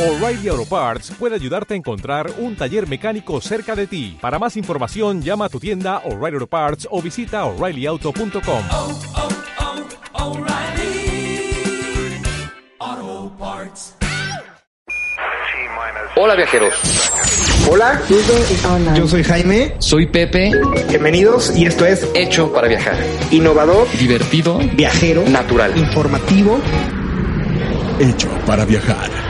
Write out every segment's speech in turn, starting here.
O'Reilly Auto Parts puede ayudarte a encontrar un taller mecánico cerca de ti. Para más información, llama a tu tienda O'Reilly Auto Parts o visita oreillyauto.com. oh, oh, O'Reilly Auto Parts. Hola viajeros, Hola, yo soy Jaime. soy Pepe, Bienvenidos y esto es hecho para viajar. Innovador, Divertido, Viajero, natural. Informativo. Hecho para viajar.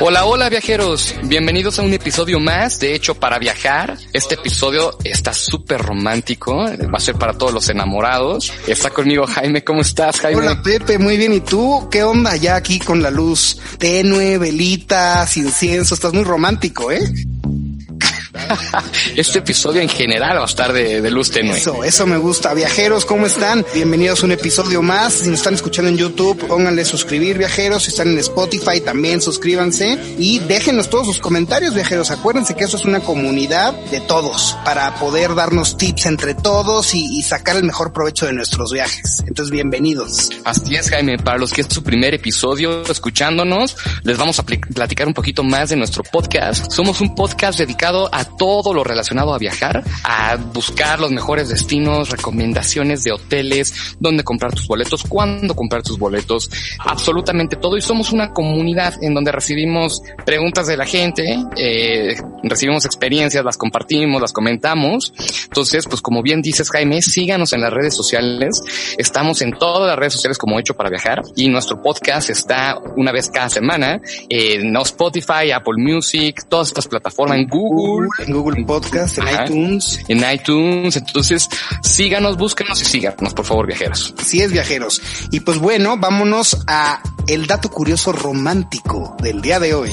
Hola, hola viajeros, bienvenidos a un episodio más de Hecho para Viajar. Este episodio está súper romántico, va a ser para todos los enamorados. Está conmigo Jaime, ¿cómo estás Jaime? Hola Pepe, muy bien. ¿Y tú? ¿Qué onda ya aquí con la luz tenue, velitas, incienso? Estás muy romántico, ¿eh? Este episodio en general va a estar de, de luz tenue. Eso, eso me gusta. Viajeros, ¿cómo están? Bienvenidos a un episodio más. Si nos están escuchando en YouTube, pónganle suscribir, viajeros. Si están en Spotify, también suscríbanse. Y déjenos todos sus comentarios, viajeros. Acuérdense que eso es una comunidad de todos para poder darnos tips entre todos y, y sacar el mejor provecho de nuestros viajes. Entonces, bienvenidos. Así es, Jaime. Para los que es su primer episodio escuchándonos, les vamos a platicar un poquito más de nuestro podcast. Somos un podcast dedicado a todo lo relacionado a viajar, a buscar los mejores destinos, recomendaciones de hoteles, dónde comprar tus boletos, cuándo comprar tus boletos, absolutamente todo. Y somos una comunidad en donde recibimos preguntas de la gente, eh, recibimos experiencias, las compartimos, las comentamos. Entonces, pues como bien dices, Jaime, síganos en las redes sociales. Estamos en todas las redes sociales como Hecho para Viajar y nuestro podcast está una vez cada semana en Spotify, Apple Music, todas estas plataformas, en Google, En Google Podcast, en Ajá. iTunes. en iTunes. Entonces, síganos, búsquenos y síganos, por favor, viajeros. Así es, viajeros. Y pues bueno, vámonos a el dato curioso romántico del día de hoy.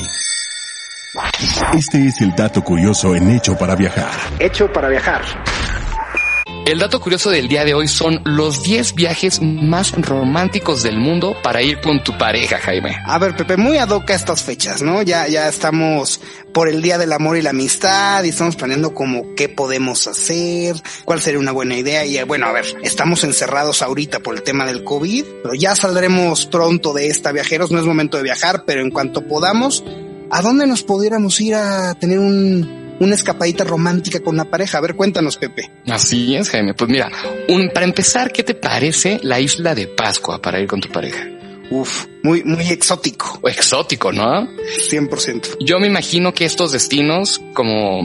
Este es el dato curioso en Hecho para viajar. Hecho para viajar. El dato curioso del día de hoy son los 10 viajes más románticos del mundo para ir con tu pareja, Jaime. A ver, Pepe, muy ad estas fechas, ¿no? Ya, ya estamos por el Día del Amor y la Amistad y estamos planeando como qué podemos hacer, cuál sería una buena idea. Y bueno, a ver, estamos encerrados ahorita por el tema del COVID, pero ya saldremos pronto de esta, viajeros. No es momento de viajar, pero en cuanto podamos, ¿a dónde nos pudiéramos ir a tener un, una escapadita romántica con la pareja? A ver, cuéntanos, Pepe. Así es, Jaime. Pues mira, un, para empezar, ¿qué te parece la isla de Pascua para ir con tu pareja? Uf, muy, muy exótico, exótico, ¿no? 100%. Yo me imagino que estos destinos, como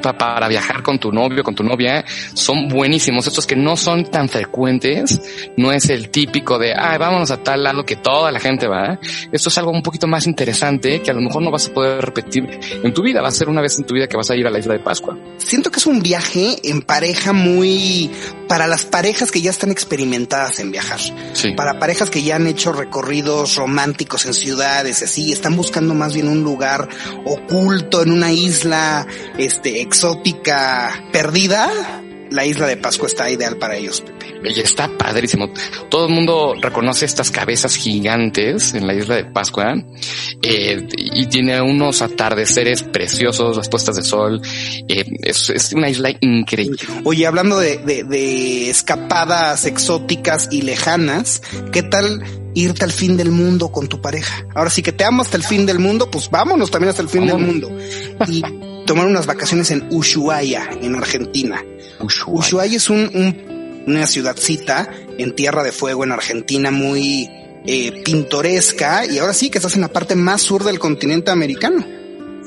pa- para viajar con tu novio, con tu novia, son buenísimos. Estos que no son tan frecuentes, no es el típico de, ay, vámonos a tal lado que toda la gente va. Esto es algo un poquito más interesante que a lo mejor no vas a poder repetir en tu vida. Va a ser una vez en tu vida que vas a ir a la isla de Pascua. Siento que es un viaje en pareja muy para las parejas que ya están experimentadas en viajar. Sí. Para parejas que ya han hecho recorridos románticos en ciudades y así, están buscando más bien un lugar oculto en una isla este exótica perdida. La isla de Pascua está ideal para ellos, Pepe. Y está padrísimo. Todo el mundo reconoce estas cabezas gigantes en la isla de Pascua eh, y tiene unos atardeceres preciosos, las puestas de sol. Eh, es, es una isla increíble. Oye, hablando de, de, de escapadas exóticas y lejanas, ¿qué tal irte al fin del mundo con tu pareja? Ahora sí que te amo hasta el fin del mundo, pues vámonos también hasta el fin del mundo. Y tomar unas vacaciones en Ushuaia, en Argentina. Ushuaia. Ushuaia es un, un- una ciudadcita en Tierra de Fuego en Argentina muy eh, pintoresca y ahora sí que estás en la parte más sur del continente americano.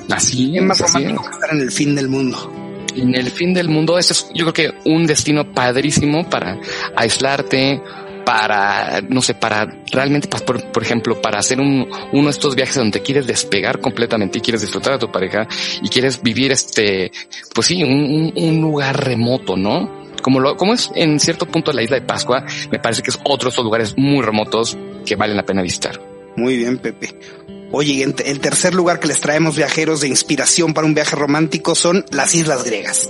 Así Es más es, así romántico que estar en el fin del mundo. En el fin del mundo, ese es yo creo que un destino padrísimo para aislarte, para, no sé, para realmente, pa- por, por ejemplo, para hacer un, uno de estos viajes donde quieres despegar completamente y quieres disfrutar a tu pareja y quieres vivir este, pues sí, un, un- lugar remoto, ¿no? Como lo, como es en cierto punto la isla de Pascua, me parece que es otro de lugares muy remotos que valen la pena visitar. Muy bien, Pepe. Oye, el tercer lugar que les traemos viajeros de inspiración para un viaje romántico son las islas griegas.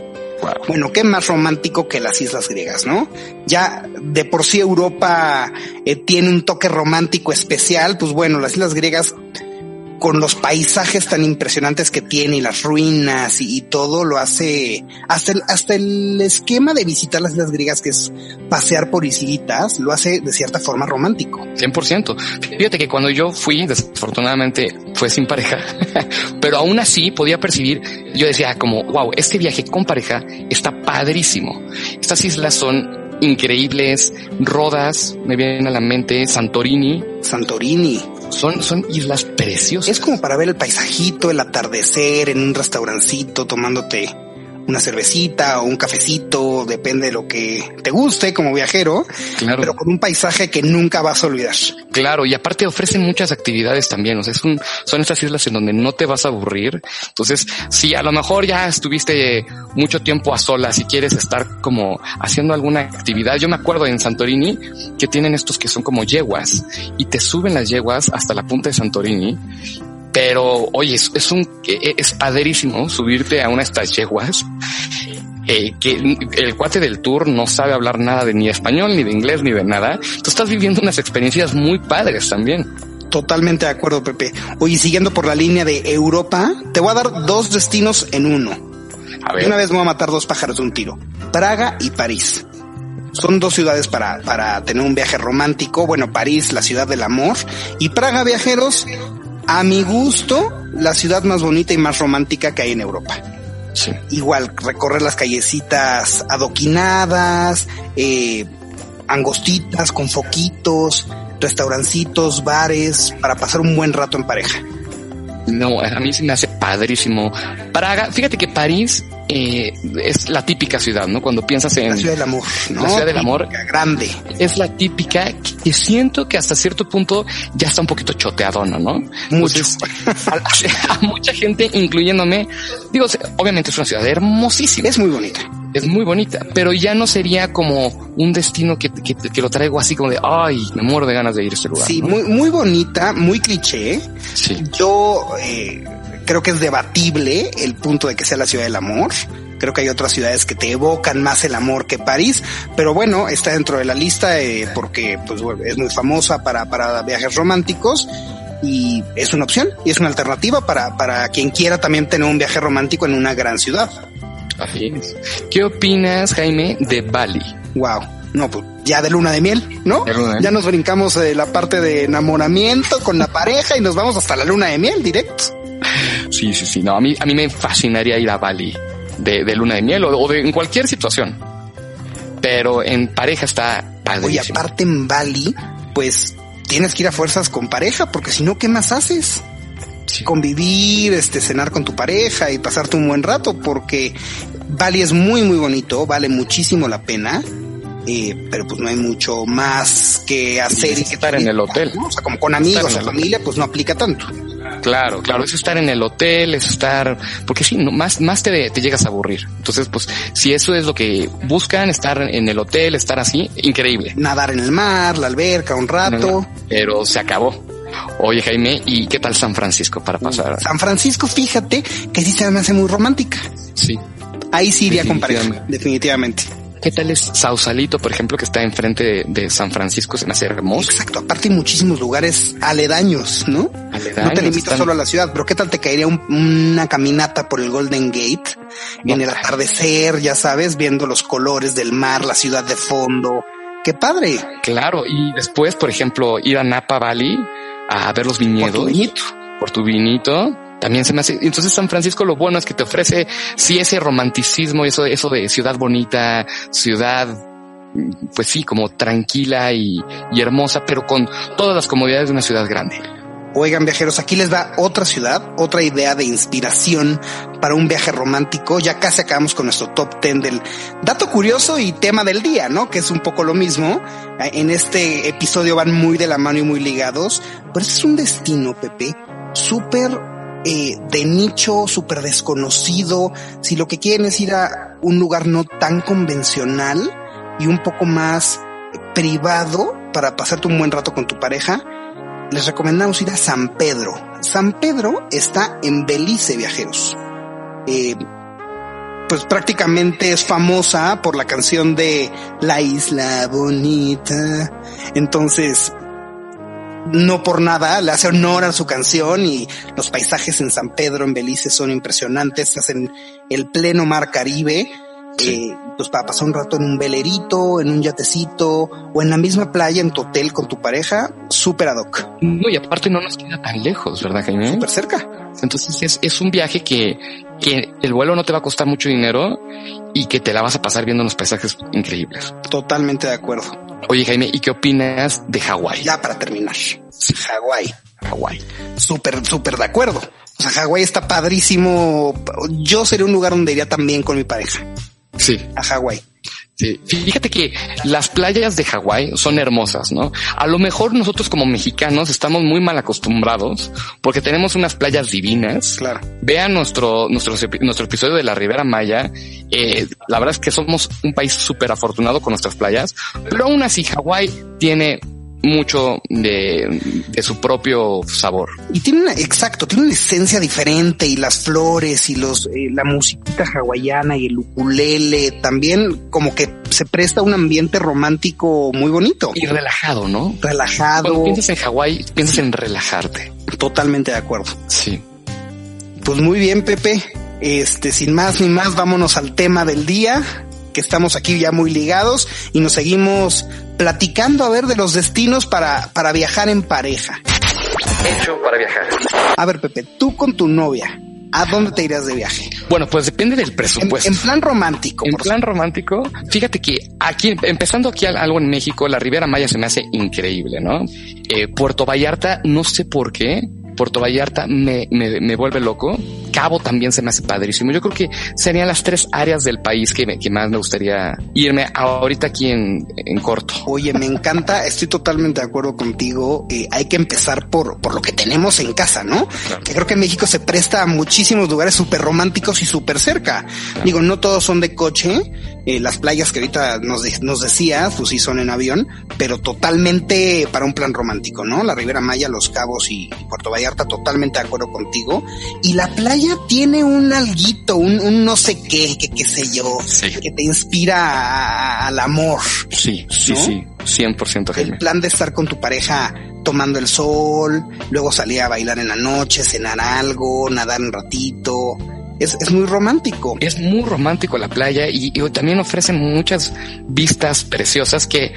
Bueno, qué más romántico que las islas griegas, ¿no? Ya de por sí Europa eh, tiene un toque romántico especial, pues bueno, las islas griegas con los paisajes tan impresionantes que tiene y las ruinas y, y todo lo hace hasta el, hasta el esquema de visitar las islas griegas que es pasear por islitas lo hace de cierta forma romántico. 100%. Fíjate que cuando yo fui, desafortunadamente fue sin pareja, pero aún así podía percibir, yo decía como, wow, este viaje con pareja está padrísimo. Estas islas son increíbles, Rodas, me viene a la mente, Santorini, Santorini. Son, son islas preciosas. Es como para ver el paisajito, el atardecer en un restaurancito tomándote una cervecita o un cafecito, depende de lo que te guste como viajero, Claro. pero con un paisaje que nunca vas a olvidar. Claro, y aparte ofrecen muchas actividades también. O sea, es un, son estas islas en donde no te vas a aburrir. Entonces, si a lo mejor ya estuviste mucho tiempo a solas y quieres estar como haciendo alguna actividad, yo me acuerdo en Santorini que tienen estos que son como yeguas y te suben las yeguas hasta la punta de Santorini. Pero oye, es, es un, e- es padrísimo subirte a una de estas yeguas eh, que el cuate del tour no sabe hablar nada de ni español, ni de inglés, ni de nada. Tú estás viviendo unas experiencias muy padres también. Totalmente de acuerdo, Pepe. Oye, siguiendo por la línea de Europa, te voy a dar dos destinos en uno. A ver, una vez me voy a matar dos pájaros de un tiro. Praga y París. Son dos ciudades para, para tener un viaje romántico. Bueno, París, la ciudad del amor. Y Praga, viajeros, a mi gusto, la ciudad más bonita y más romántica que hay en Europa. sí. Igual, recorrer las callecitas adoquinadas, eh, angostitas, con foquitos, restaurancitos, bares, para pasar un buen rato en pareja. No, a mí se me hace padrísimo. Praga, fíjate que París eh, es la típica ciudad, ¿no? Cuando piensas en La ciudad del amor, ¿no? La ciudad del amor. Típica, Grande. es la típica que siento que hasta cierto punto ya está un poquito choteadona, ¿no? Mucho. Entonces, a, a mucha gente, incluyéndome, digo, obviamente es una ciudad hermosísima, Es muy bonita. Es muy bonita, pero ya no sería como un destino que, que, que lo traigo así como de, ay, me muero de ganas de ir a este lugar. Sí, ¿no? muy, muy bonita, muy cliché. sí. Yo eh, creo que es debatible el punto de que sea la ciudad del amor. Creo que hay otras ciudades que te evocan más el amor que París, pero bueno, está dentro de la lista eh, porque pues, bueno, es muy famosa para, para viajes románticos y es una opción y es una alternativa para, para quien quiera también tener un viaje romántico en una gran ciudad. Así es. ¿Qué opinas, Jaime, de Bali? Wow. No, pues ya de luna de miel, ¿no? De luna de. Ya nos brincamos eh, la parte de enamoramiento con la pareja y nos vamos hasta la luna de miel directo. Sí, sí, sí. No, a mí, a mí me fascinaría ir a Bali de, de luna de miel o, o de, en cualquier situación. Pero en pareja está Oye, padrísimo. aparte en Bali, pues tienes que ir a fuerzas con pareja, porque si no, ¿qué más haces? Convivir, este, cenar con tu pareja y pasarte un buen rato, porque Bali es muy, muy bonito, vale muchísimo la pena. eh, pero pues no hay mucho más que hacer y que estar en el hotel. ¿no? O sea, como con amigos o familia, pues no aplica tanto. Claro, claro, es estar en el hotel, es estar, porque sí, no, más, más te, te llegas a aburrir. Entonces, pues, si eso es lo que buscan, estar en el hotel, estar así, increíble. Nadar en el mar, la alberca, un rato. Pero se acabó. Oye, Jaime, ¿y qué tal San Francisco para pasar? San Francisco, fíjate que sí se me hace muy romántica. Sí. Ahí sí iría con pareja, Definitivamente. ¿Qué tal es Sausalito, por ejemplo, que está enfrente de, de San Francisco? Se me hace hermoso. Exacto, aparte hay muchísimos lugares aledaños, ¿no? Aledaños, no te limitas están- solo a la ciudad, pero ¿qué tal te caería un- una caminata por el Golden Gate en el atardecer, ya sabes, viendo los colores del mar, la ciudad de fondo? ¡Qué padre! Claro, y después, por ejemplo, ir a Napa Valley a ver los Por viñedos. tu por tu vinito. También se me hace. Entonces San Francisco lo bueno es que te ofrece sí ese romanticismo, eso, eso de ciudad bonita, ciudad, pues sí, como tranquila y, y hermosa, pero con todas las comodidades de una ciudad grande. Oigan, viajeros, aquí les va otra ciudad, otra idea de inspiración para un viaje romántico. Ya casi acabamos con nuestro top 10 del dato curioso y tema del día, ¿no? Que es un poco lo mismo. En este episodio van muy de la mano y muy ligados, pero este es un destino, Pepe, súper eh, de nicho, súper desconocido. Si lo que quieren es ir a un lugar no tan convencional y un poco más privado para pasarte un buen rato con tu pareja, les recomendamos ir a San Pedro. San Pedro está en Belice, viajeros. Eh, pues prácticamente es famosa por la canción de La Isla Bonita. Entonces, no por nada le hace honor a su canción y los paisajes en San Pedro, en Belice son impresionantes, estás en el pleno mar Caribe. Eh, pues para pasar un rato en un velerito, en un yatecito o en la misma playa en tu hotel con tu pareja, súper ad hoc, No, y aparte no nos queda tan lejos, ¿verdad, Jaime? súper cerca. Entonces es, es un viaje que, que el vuelo no te va a costar mucho dinero y que te la vas a pasar viendo unos paisajes increíbles. Totalmente de acuerdo. Oye, Jaime, ¿y qué opinas de Hawái? Ya para terminar, Hawái. Hawái. súper, súper de acuerdo. O sea, Hawái está padrísimo. Yo sería un lugar donde iría también con mi pareja Sí, a Hawái. sí. Fíjate que las playas de Hawái son hermosas, ¿no? A lo mejor nosotros como mexicanos estamos muy mal acostumbrados porque tenemos unas playas divinas. Claro. Vean nuestro, nuestro, nuestro episodio de la Ribera Maya. Eh, la verdad es que somos un país súper afortunado con nuestras playas, pero aún así Hawái tiene mucho de, de su propio sabor. Y tiene una, exacto, tiene una esencia diferente y las flores y los, eh, la musiquita hawaiana y el ukulele también como que se presta a un ambiente romántico muy bonito, Y relajado, ¿no? relajado, Cuando piensas en Hawái, piensas en relajarte. totalmente de acuerdo. Sí. Pues muy bien, Pepe. Este, sin más ni más, vámonos al tema del día, que estamos aquí ya muy ligados y nos seguimos platicando a ver de los destinos para, para viajar en pareja. Hecho para viajar. A ver, Pepe, tú con tu novia, ¿a dónde te irás de viaje? Bueno, pues depende del presupuesto. en plan romántico. En por plan romántico, fíjate que aquí, empezando aquí al- algo en México, la Ribera Maya se me hace increíble, ¿no? Eh, Puerto Vallarta, no sé por qué, Puerto Vallarta me, me, me vuelve loco. Cabo también se me hace padrísimo. Yo creo que serían las tres áreas del país que, me- que más me gustaría irme ahorita aquí en, en corto. Oye, me encanta, estoy totalmente de acuerdo contigo. Eh, hay que empezar por, por lo que tenemos en casa, ¿no? Claro. Que creo que México se presta a muchísimos lugares súper románticos y súper cerca. Digo, no todos son de coche. eh, las playas que ahorita nos, de- nos decías, pues sí son en avión, pero totalmente para un plan romántico, ¿no? La Ribera Maya, Los Cabos y, y Puerto Vallarta, totalmente de acuerdo contigo. Y la playa tiene un alguito, un, un no sé qué, que qué sé yo, Sí. que te inspira al amor Sí, sí, ¿No? sí. 100% Jaime. el plan de estar con tu pareja tomando el sol, luego salir a bailar en la noche, cenar algo, nadar un ratito. Es, es muy romántico. Es muy romántico la playa y, y también ofrecen muchas vistas preciosas que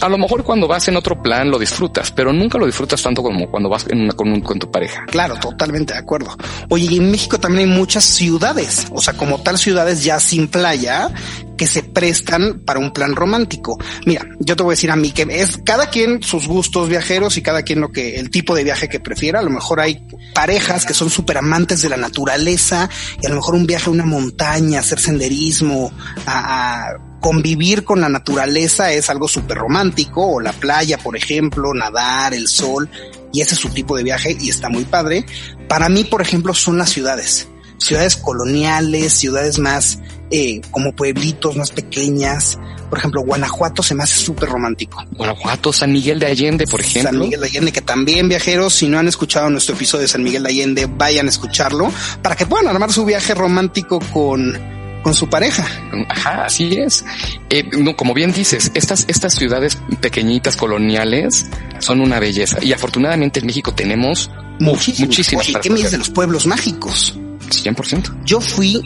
a lo mejor cuando vas en otro plan lo disfrutas, pero nunca lo disfrutas tanto como cuando vas en una- con, un- con tu pareja. Claro, totalmente de acuerdo. Oye, y en México también hay muchas ciudades, o sea, como tal ciudades ya sin playa que se prestan para un plan romántico. Mira, yo te voy a decir a mí que es cada quien sus gustos viajeros y cada quien lo que el tipo de viaje que prefiera. A lo mejor hay parejas que son súper amantes de la naturaleza y a lo mejor un viaje a una montaña, hacer senderismo, a, a convivir con la naturaleza es algo súper romántico o la playa, por ejemplo, nadar, el sol y ese es su tipo de viaje y está muy padre. Para mí, por ejemplo, son las ciudades. Ciudades coloniales, ciudades más eh, como pueblitos más pequeñas. Por ejemplo, Guanajuato se me hace súper romántico. Guanajuato, San Miguel de Allende, por ejemplo. San Miguel de Allende, que también viajeros, si no han escuchado nuestro episodio de San Miguel de Allende, vayan a escucharlo para que puedan armar su viaje romántico con, con su pareja. Ajá, así es. Eh, no, como bien dices, estas, estas ciudades pequeñitas coloniales son una belleza y afortunadamente en México tenemos Muchísimos. muchísimas Oye, ¿qué me de los pueblos mágicos? 100%. Yo fui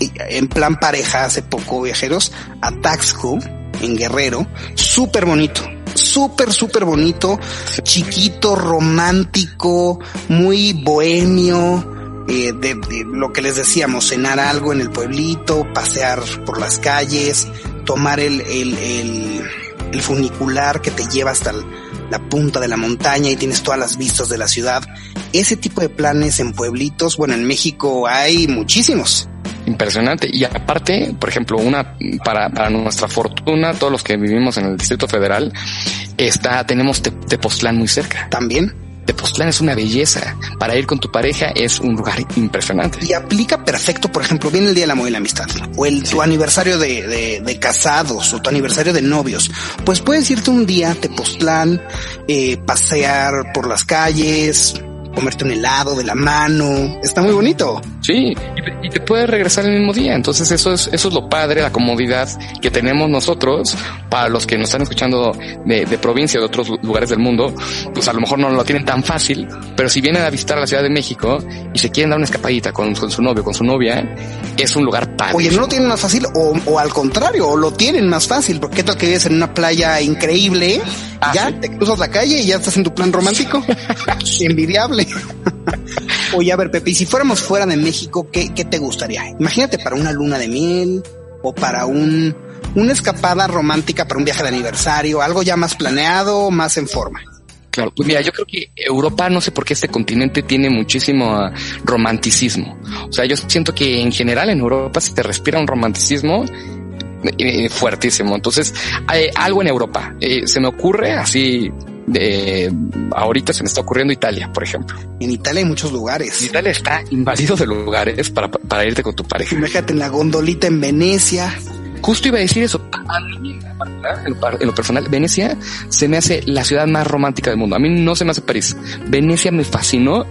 eh, en plan pareja hace poco, viajeros, a Taxco, en Guerrero. Súper bonito. Súper, súper bonito. Chiquito, romántico, muy bohemio. Eh, de, de lo que les decíamos, cenar algo en el pueblito, pasear por las calles, tomar el, el, el, el funicular que te lleva hasta la punta de la montaña y tienes todas las vistas de la ciudad. Ese tipo de planes en pueblitos, bueno, en México hay muchísimos. Impresionante. Y aparte, por ejemplo, una para, para nuestra fortuna, todos los que vivimos en el Distrito Federal, está, tenemos Te- Tepoztlán muy cerca. También. Tepoztlán es una belleza. Para ir con tu pareja es un lugar impresionante. Y aplica perfecto, por ejemplo, viene el Día del Amor y la Amistad, o el, tu aniversario de, de, de casados, o tu aniversario de novios. Pues puedes irte un día a Tepoztlán, eh, pasear por las calles, comerte un helado de la mano. Está muy bonito. Sí, y, te puedes regresar el mismo día. Entonces eso es, eso es lo padre, la comodidad que tenemos nosotros para los que nos están escuchando de, de provincia, de otros lugares del mundo, pues a lo mejor no lo tienen tan fácil, pero si vienen a visitar la Ciudad de México y se quieren dar una escapadita con, con su novio, con su novia, es un lugar padre. Oye, no lo tienen más fácil o, o al contrario, o lo tienen más fácil, porque tal que vives en una playa increíble, Ah, ya sí. te cruzas la calle y ya estás en tu plan romántico. Envidiable. Oye, a ver, Pepe, y si fuéramos fuera de México, ¿qué, qué te gustaría? Imagínate para una luna de miel o para un, una escapada romántica para un viaje de aniversario, algo ya más planeado, más en forma. Claro, pues mira, yo creo que Europa, no sé por qué este continente tiene muchísimo ah, romanticismo. O sea, yo siento que en general en Europa se te respira un romanticismo eh, fuertísimo. Entonces, algo en Europa. Eh, se me ocurre así, de, ahorita se me está ocurriendo Italia, por ejemplo. En Italia hay muchos lugares. Italia está invadido de lugares para, para irte con tu pareja. Imagínate en la gondolita en Venecia. Justo iba a decir eso. A mí, en lo personal, Venecia se me hace la ciudad más romántica del mundo. A mí no se me hace París. Venecia me fascinó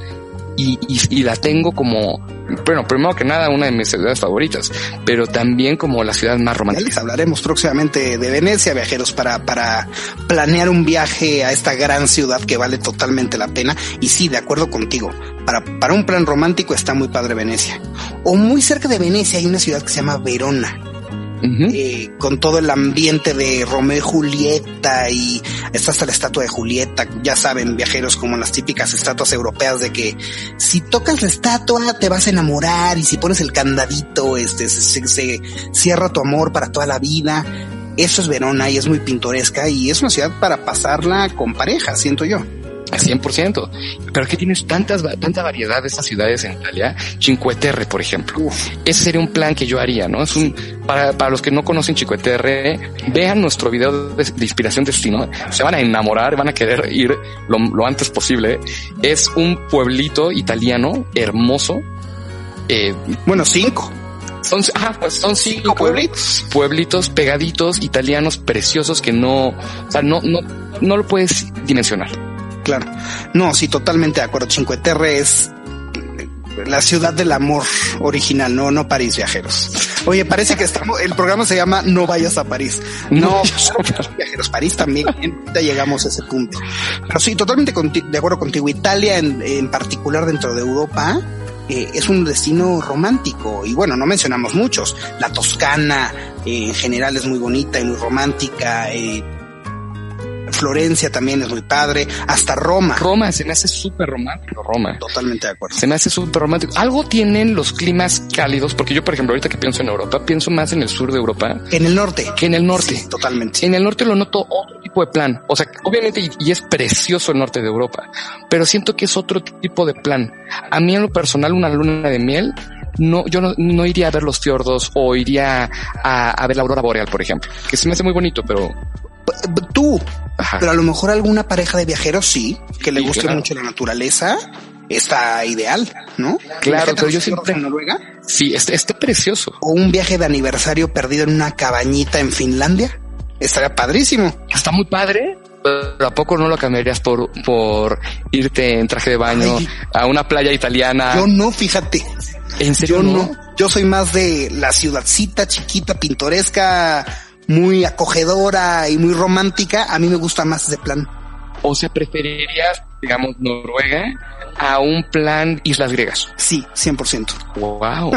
y, y, y la tengo como, bueno, primero que nada, una de mis ciudades favoritas, pero también como la ciudad más romántica. les hablaremos próximamente de Venecia, viajeros, para, para planear un viaje a esta gran ciudad que vale totalmente la pena. Y sí, de acuerdo contigo, para, para un plan romántico está muy padre Venecia. O muy cerca de Venecia hay una ciudad que se llama Verona. Eh, con todo el ambiente de Romeo y Julieta y está hasta la estatua de Julieta, ya saben viajeros como las típicas estatuas europeas de que si tocas la estatua te vas a enamorar y si pones el candadito este se, se- se cierra tu amor para toda la vida. Eso es Verona y es muy pintoresca y es una ciudad para pasarla con pareja, siento yo. Al 100%. Pero que tienes tantas, tanta variedad de estas ciudades en Italia. Cinque Terre, por ejemplo. Ese sería un plan que yo haría, ¿no? Es un, para, para los que no conocen Cinque Terre, vean nuestro video de, de inspiración destino. Se van a enamorar, van a querer ir lo, lo antes posible. Es un pueblito italiano hermoso. Eh, Bueno, cinco. son, ah, pues son cinco Cinco pueblitos. pueblitos pegaditos italianos preciosos que no, o sea, no, no, no lo puedes dimensionar. Claro. No, sí, totalmente de acuerdo. Cinque Terre es la ciudad del amor original, no, no París, viajeros. Oye, parece que estamos, el programa se llama No vayas a París. No, viajeros, París también. Ya llegamos a ese punto. Pero sí, totalmente de acuerdo contigo. Italia, en, en particular dentro de Europa, eh, es un destino romántico. Y bueno, no mencionamos muchos. La Toscana, eh, en general es muy bonita y muy romántica. eh, Florencia también es muy padre. Hasta Roma. Roma se me hace súper romántico, Roma. Totalmente de acuerdo. Se me hace súper romántico. Algo tienen los climas cálidos, porque yo, por ejemplo, ahorita que pienso en Europa, pienso más en el sur de Europa En el norte. que en el norte. Sí, totalmente. En el norte lo noto otro tipo de plan. O sea, obviamente, y, y es precioso el norte de Europa, pero siento que es otro tipo de plan. A mí en lo personal, una luna de miel, no, yo no, no iría a ver los fiordos o iría a, a ver la aurora boreal, por ejemplo, que se me hace muy bonito, pero Tú, ajá. pero a lo mejor alguna pareja de viajeros sí, que le Sí, guste claro. mucho la naturaleza, está ideal, ¿no? Claro, pero yo siempre- en Noruega sí, este, este precioso. o un viaje de aniversario perdido en una cabañita en Finlandia. Estaría padrísimo. Está muy padre. Pero ¿a poco no lo cambiarías por, por irte en traje de baño Ay. a una playa italiana? Yo no, fíjate. ¿En serio Yo no? no. Yo soy más de la ciudadcita chiquita, pintoresca, muy acogedora y muy romántica. A mí me gusta más ese plan. O sea, preferirías, digamos, Noruega a un plan Islas Griegas. Sí, 100%. Wow.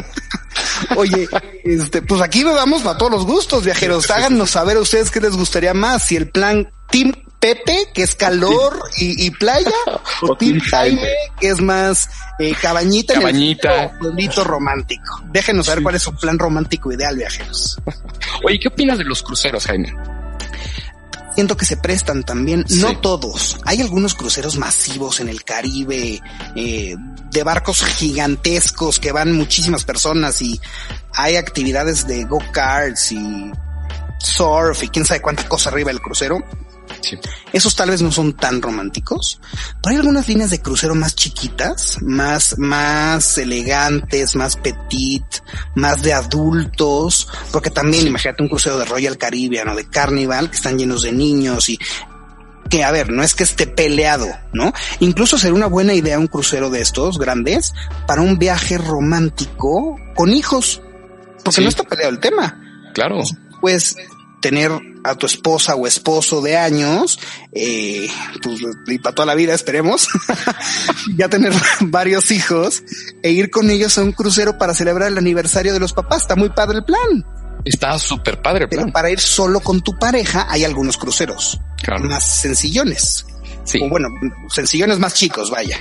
Oye, este, pues aquí vamos para todos los gustos, viajeros. Háganos saber a ustedes qué les gustaría más. Si el plan Team Pepe, que es calor y, y playa, o Team Jaime. Que es más eh, cabañita, Cabañita. pueblito romántico. Déjenos saber cuál es su plan romántico ideal, viajeros. Oye, ¿qué opinas de los cruceros, Jaime? Siento que se prestan también, Sí. no todos. Hay algunos cruceros masivos en el Caribe, eh, de barcos gigantescos que van muchísimas personas y hay actividades de go-karts y surf y quién sabe cuánta cosa arriba del crucero. Sí. Esos tal vez no son tan románticos, pero hay algunas líneas de crucero más chiquitas, más, más elegantes, más petit, más de adultos, porque también imagínate un crucero de Royal Caribbean o de Carnival que están llenos de niños y que a ver, no es que esté peleado, ¿no? Incluso sería una buena idea un crucero de estos grandes para un viaje romántico con hijos, porque Sí. no está peleado el tema. Claro. Pues tener a tu esposa o esposo de años, eh, pues, y para toda la vida esperemos, ya tener varios hijos e ir con ellos a un crucero para celebrar el aniversario de los papás. Está muy padre el plan. Está súper padre el Pero plan. para ir solo con tu pareja hay algunos cruceros Claro. más sencillones. Sí. O bueno, sencillones más chicos, vaya.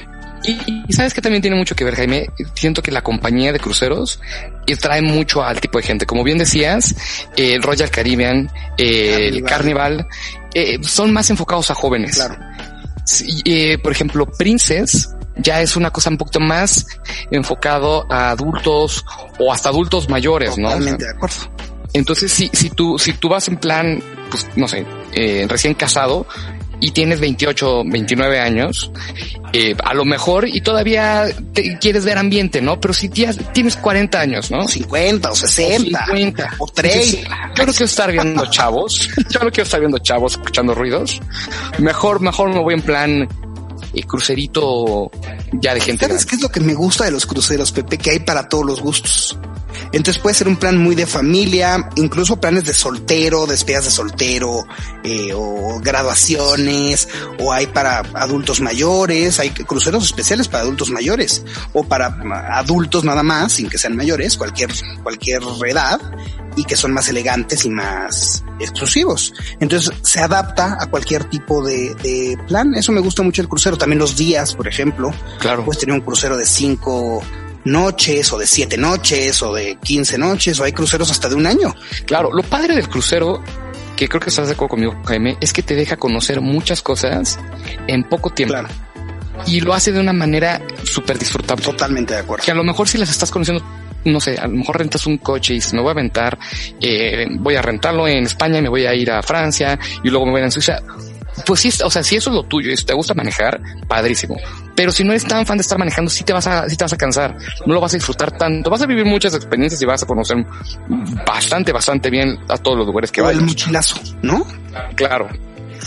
Y, y sabes que también tiene mucho que ver, Jaime. Siento que la compañía de cruceros eh, trae mucho al tipo de gente. Como bien decías, eh, el Royal Caribbean, eh, el Carnival, eh, son más enfocados a jóvenes. Claro. Sí, eh, por ejemplo, Princess ya es una cosa un poquito más enfocado a adultos o hasta adultos mayores, ¿no? Totalmente de acuerdo. Entonces, si, si tú, si tú vas en plan, pues, no sé, eh, recién casado y tienes 28, 29 años, eh, a lo mejor y todavía te quieres ver ambiente, ¿no? Pero si tienes 40 años, ¿no? O 50 o 60 O 50. o 30. Entonces, yo no quiero estar viendo chavos. Yo no quiero estar viendo chavos escuchando ruidos. Mejor, mejor me voy en plan eh, crucerito ya de gente. ¿Sabes grande. qué es lo que me gusta de los cruceros, Pepe? Que hay para todos los gustos. Entonces puede ser un plan muy de familia, incluso planes de soltero, despedidas de soltero, eh, o graduaciones, o hay para adultos mayores, hay cruceros especiales para adultos mayores, o para adultos nada más, sin que sean mayores, cualquier, cualquier edad, y que son más elegantes y más exclusivos. Entonces se adapta a cualquier tipo de, de plan. Eso me gusta mucho el crucero. También los días, por ejemplo. Claro. Puedes tener un crucero de cinco noches o de siete noches o de 15 noches o hay cruceros hasta de un año. Claro, lo padre del crucero, que creo que estás de acuerdo conmigo, Jaime, es que te deja conocer muchas cosas en poco tiempo. Claro. Y lo hace de una manera súper disfrutable. Totalmente de acuerdo. Que a lo mejor si las estás conociendo, no sé, a lo mejor rentas un coche y me voy a aventar, eh, voy a rentarlo en España, me voy a ir a Francia y luego me voy a ir a Suiza. Pues sí, o sea, si eso es lo tuyo y si te gusta manejar, padrísimo. Pero si no eres tan fan de estar manejando, sí te vas a, sí te vas a cansar. No lo vas a disfrutar tanto. Vas a vivir muchas experiencias y vas a conocer bastante, bastante bien a todos los lugares que O el vayas. mochilazo, ¿no? Claro.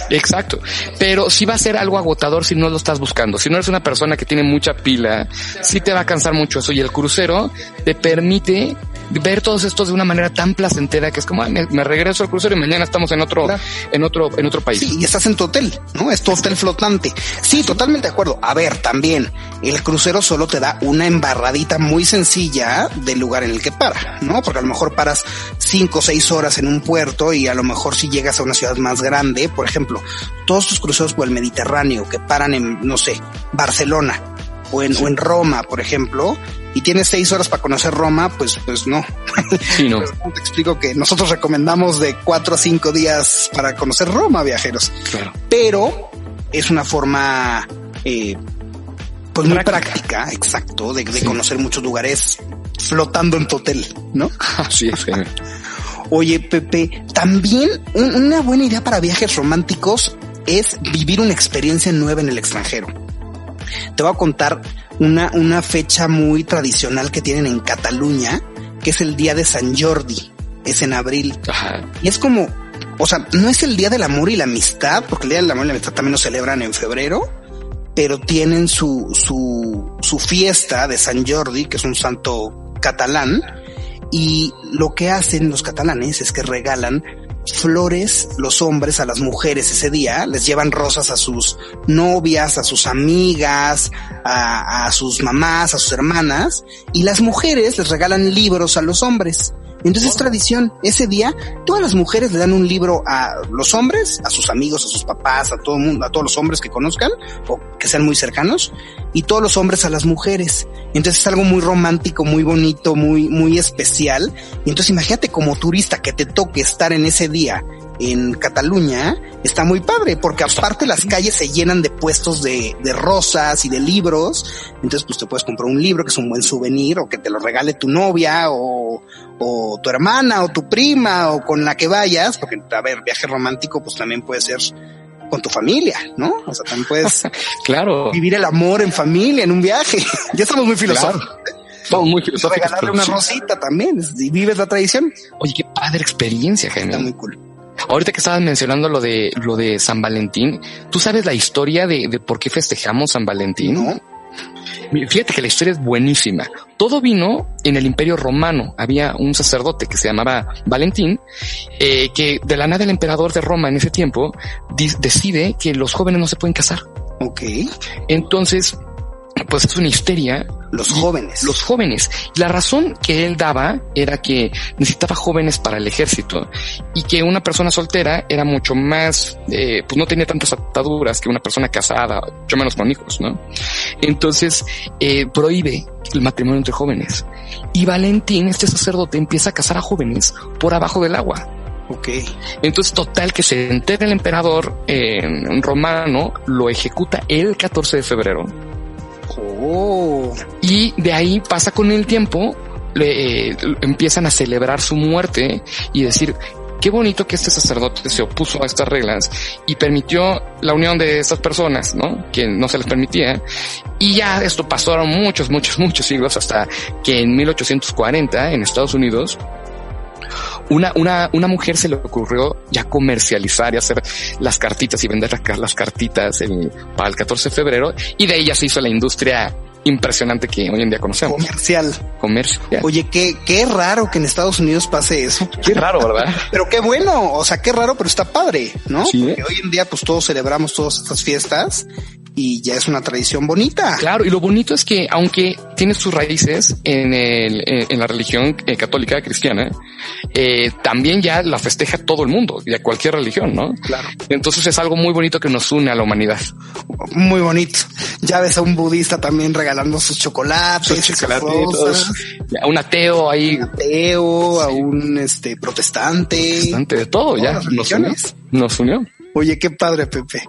Exacto. Pero sí va a ser algo agotador si no lo estás buscando. Si no eres una persona que tiene mucha pila, sí te va a cansar mucho eso. Y el crucero te permite ver todos estos de una manera tan placentera que es como, "Ay, me, me regreso al crucero y mañana estamos en otro, Claro. en otro, en otro país. Sí, y estás en tu hotel, ¿no? Es tu hotel flotante. Sí, totalmente de acuerdo. A ver, también, el crucero solo te da una embarradita muy sencilla del lugar en el que para, ¿no? Porque a lo mejor paras cinco o seis horas en un puerto y a lo mejor si llegas a una ciudad más grande, por ejemplo, todos tus cruceros por el Mediterráneo que paran en, no sé, Barcelona o en, o en Roma, por ejemplo, y tienes seis horas para conocer Roma, pues, pues no. Sí, no. Pero ¿cómo te explico que nosotros recomendamos de cuatro a cinco días para conocer Roma, viajeros Claro. pero es una forma eh, pues muy práctica, exacto, de, de conocer muchos lugares flotando en tu hotel, ¿no? Así es. Oye, Pepe, también un- una buena idea para viajes románticos es vivir una experiencia nueva en el extranjero. Te voy a contar una, una fecha muy tradicional que tienen en Cataluña, que es el día de San Jordi. Es en abril. Ajá. Y es como, o sea, no es el día del amor y la amistad, porque el día del amor y la amistad también lo celebran en febrero, pero tienen su, su, su fiesta de San Jordi, que es un santo catalán, y lo que hacen los catalanes es que regalan flores los hombres a las mujeres ese día, les llevan rosas a sus novias, a sus amigas, a, a sus mamás, a sus hermanas, y las mujeres les regalan libros a los hombres. Entonces es tradición. Ese día, todas las mujeres le dan un libro a los hombres, a sus amigos, a sus papás, a todo el mundo, a todos los hombres que conozcan o que sean muy cercanos, y todos los hombres a las mujeres. Entonces es algo muy romántico, muy bonito, muy, muy especial. Y entonces imagínate como turista que te toque estar en ese día en Cataluña, está muy padre, porque aparte las calles se llenan de puestos de, de rosas y de libros. Entonces, pues te puedes comprar un libro que es un buen souvenir o que te lo regale tu novia o, o tu hermana o tu prima o con la que vayas, porque a ver, viaje romántico pues también puede ser con tu familia, ¿no? O sea, también puedes Claro. vivir el amor en familia, en un viaje. ya estamos muy filosóficos. Estamos muy filosóficos. Regalarle una sí. rosita también, y vives la tradición. Oye, qué padre experiencia, Está Jaime. muy cool. Ahorita que estabas mencionando lo de lo de San Valentín, ¿tú sabes la historia de, de por qué festejamos San Valentín? ¿No? Fíjate que la historia es buenísima. Todo vino en el Imperio Romano. Había un sacerdote que se llamaba Valentín, eh, que de la nada el emperador de Roma en ese tiempo decide que los jóvenes no se pueden casar. Ok. Entonces, pues es una histeria Los jóvenes. los jóvenes. La razón que él daba era que necesitaba jóvenes para el ejército y que una persona soltera era mucho más, eh, pues no tenía tantas ataduras que una persona casada, mucho menos con hijos, ¿no? Entonces, eh, prohíbe el matrimonio entre jóvenes. Y Valentín, este sacerdote, empieza a casar a jóvenes por abajo del agua. Ok. Entonces, total, que se entera el emperador eh, romano, lo ejecuta el 14 de febrero Oh. y de ahí pasa con el tiempo, le, eh, empiezan a celebrar su muerte y decir, qué bonito que este sacerdote se opuso a estas reglas y permitió la unión de estas personas, ¿no? Que no se les permitía. Y ya esto pasaron muchos, muchos, muchos siglos hasta que en 1840 en Estados Unidos una, una, una mujer se le ocurrió ya comercializar y hacer las cartitas y vender las, cartitas el- para el 14 de febrero y de ahí ya se hizo la industria impresionante que hoy en día conocemos. Comercial. Comercio. Oye, qué, qué raro que en Estados Unidos pase eso. Qué raro, ¿verdad? Pero qué bueno, o sea, qué raro, pero está padre, ¿no? Sí, ¿eh? Porque hoy en día, pues todos celebramos todas estas fiestas y ya es una tradición bonita. Claro, y lo bonito es que aunque tiene sus raíces en, el, en, en la religión eh, católica cristiana, eh, también ya la festeja todo el mundo, ya cualquier religión, ¿no? Claro. Entonces es algo muy bonito que nos une a la humanidad. Muy bonito. Ya ves a un budista también regalando sus chocolates, Sus chocolatitos, a un ateo ahí, a un ateo, a un este protestante. bastante de todo, ya Todas nos unió. Nos unió. Oye, qué padre, Pepe.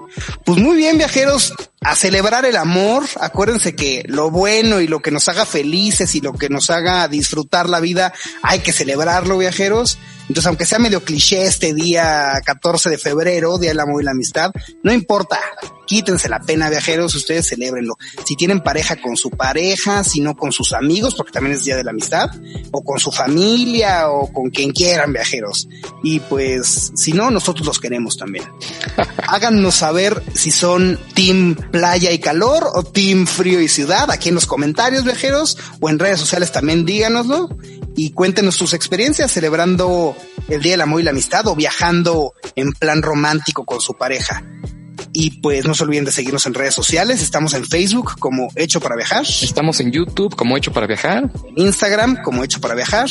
Pues muy bien, viajeros, a celebrar el amor. Acuérdense que lo bueno y lo que nos haga felices y lo que nos haga disfrutar la vida, hay que celebrarlo, viajeros. Entonces, aunque sea medio cliché este día 14 de febrero, Día del Amor y la Amistad, no importa. Quítense la pena, viajeros, ustedes celébrenlo. Si tienen pareja con su pareja, si no con sus amigos, porque también es Día de la Amistad, o con su familia, o con quien quieran, viajeros. Y pues, si no, nosotros los queremos también. Háganos saber si son team playa y calor o team frío y ciudad aquí en los comentarios, viajeros, o en redes sociales también díganoslo y cuéntenos sus experiencias celebrando el Día del Amor y la Amistad o viajando en plan romántico con su pareja. Y pues no se olviden de seguirnos en redes sociales. Estamos en Facebook como Hecho para Viajar, Estamos en YouTube como Hecho para Viajar en Instagram como Hecho para Viajar.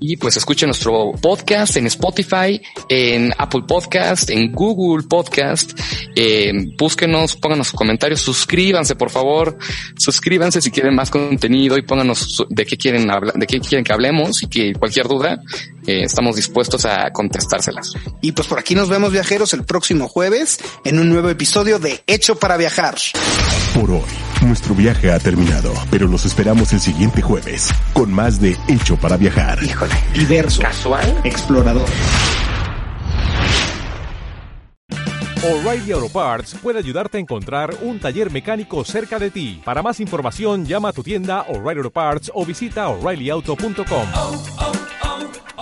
Y pues escuchen nuestro podcast en Spotify, en Apple Podcast, en Google Podcast. Eh, búsquenos, pónganos sus comentarios, suscríbanse por favor, suscríbanse si quieren más contenido y pónganos de qué quieren hablar, de qué quieren que hablemos y que cualquier duda eh, estamos dispuestos a contestárselas. Y pues por aquí nos vemos viajeros el próximo jueves en un nuevo episodio de Hecho para Viajar. Por hoy, nuestro viaje ha terminado, pero los esperamos el siguiente jueves con más de Hecho para Viajar. Híjole, diverso, Casual. explorador. O'Reilly Auto Parts puede ayudarte a encontrar un taller mecánico cerca de ti. Para más información, llama a tu tienda O'Reilly Auto Parts o visita oreillyauto.com. oh, oh,